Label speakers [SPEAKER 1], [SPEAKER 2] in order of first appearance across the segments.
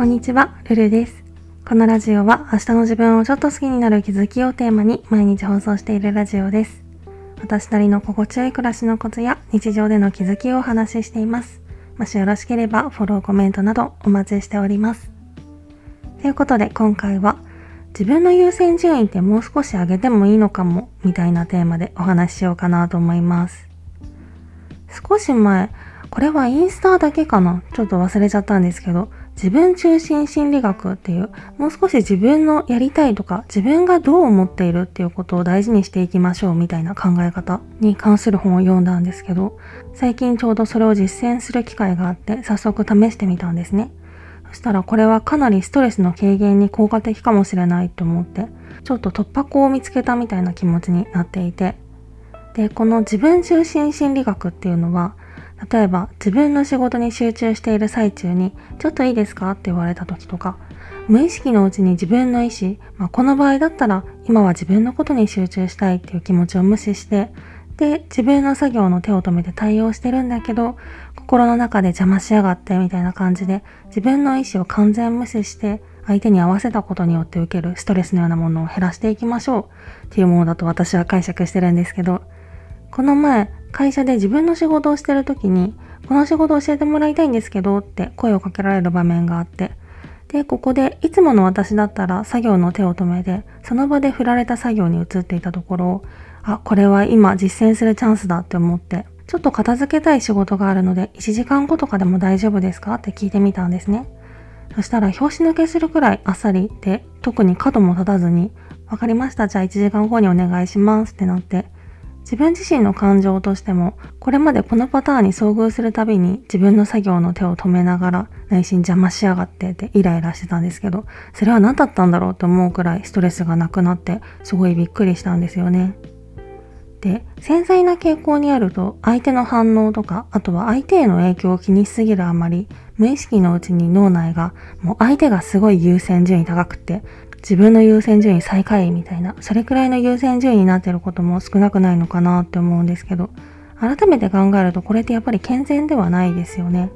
[SPEAKER 1] こんにちは、ルルです。このラジオは明日の自分をちょっと好きになる気づきをテーマに毎日放送しているラジオです。私なりの心地よい暮らしのコツや日常での気づきをお話ししています。もしよろしければフォロー、コメントなどお待ちしております。ということで今回は自分の優先順位ってもう少し上げてもいいのかもみたいなテーマでお話ししようかなと思います。少し前、これはインスタだけかな？ちょっと忘れちゃったんですけど、自分中心心理学っていう、もう少し自分のやりたいとか、自分がどう思っているっていうことを大事にしていきましょうみたいな考え方に関する本を読んだんですけど、最近ちょうどそれを実践する機会があって、早速試してみたんですね。そしたらこれはかなりストレスの軽減に効果的かもしれないと思って、ちょっと突破口を見つけたみたいな気持ちになっていて、で、この自分中心心理学っていうのは、例えば自分の仕事に集中している最中に、ちょっといいですか？って言われた時とか、無意識のうちに自分の意思、まあ、この場合だったら今は自分のことに集中したいっていう気持ちを無視して、で、自分の作業の手を止めて対応してるんだけど、心の中で邪魔しやがってみたいな感じで、自分の意思を完全無視して、相手に合わせたことによって受けるストレスのようなものを減らしていきましょうっていうものだと私は解釈してるんですけど、この前、会社で自分の仕事をしてる時に、この仕事を教えてもらいたいんですけどって声をかけられる場面があって、で、ここでいつもの私だったら作業の手を止めて、その場で振られた作業に移っていたところ、あ、これは今実践するチャンスだって思って、ちょっと片付けたい仕事があるので、1時間後とかでも大丈夫ですかって聞いてみたんですね。そしたら、拍子抜けするくらいあっさりで、特に角も立たずに、わかりました、じゃあ1時間後にお願いしますってなって、自分自身の感情としても、これまでこのパターンに遭遇するたびに自分の作業の手を止めながら内心邪魔しやがってってイライラしてたんですけど、それは何だったんだろうと思うくらいストレスがなくなってすごいびっくりしたんですよね。で、繊細な傾向にあると相手の反応とか、あとは相手への影響を気にしすぎるあまり、無意識のうちに脳内がもう相手がすごい優先順位高くて、自分の優先順位最下位みたいな、それくらいの優先順位になってることも少なくないのかなって思うんですけど、改めて考えるとこれってやっぱり健全ではないですよね。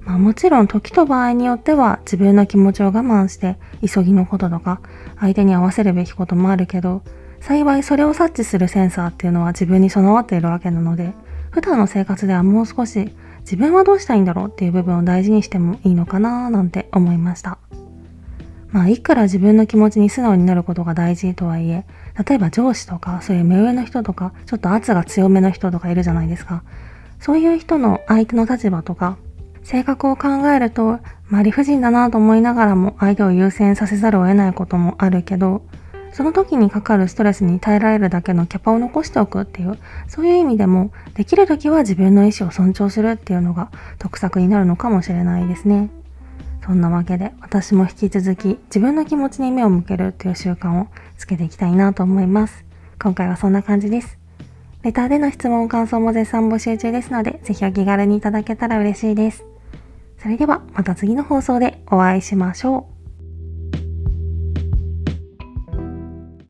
[SPEAKER 1] まあもちろん時と場合によっては自分の気持ちを我慢して急ぎのこととか相手に合わせるべきこともあるけど、幸いそれを察知するセンサーっていうのは自分に備わっているわけなので、普段の生活ではもう少し自分はどうしたいんだろうっていう部分を大事にしてもいいのかななんて思いました。まあ、いくら自分の気持ちに素直になることが大事とはいえ、例えば上司とか、そういう目上の人とか、ちょっと圧が強めの人とかいるじゃないですか。そういう人の相手の立場とか、性格を考えると、まあ理不尽だなと思いながらも相手を優先させざるを得ないこともあるけど、その時にかかるストレスに耐えられるだけのキャパを残しておくっていう、そういう意味でも、できる時は自分の意思を尊重するっていうのが得策になるのかもしれないですね。そんなわけで私も引き続き自分の気持ちに目を向けるという習慣をつけていきたいなと思います。今回はそんな感じです。レターでの質問感想も絶賛募集中ですので、ぜひお気軽にいただけたら嬉しいです。それではまた次の放送でお会いしましょう。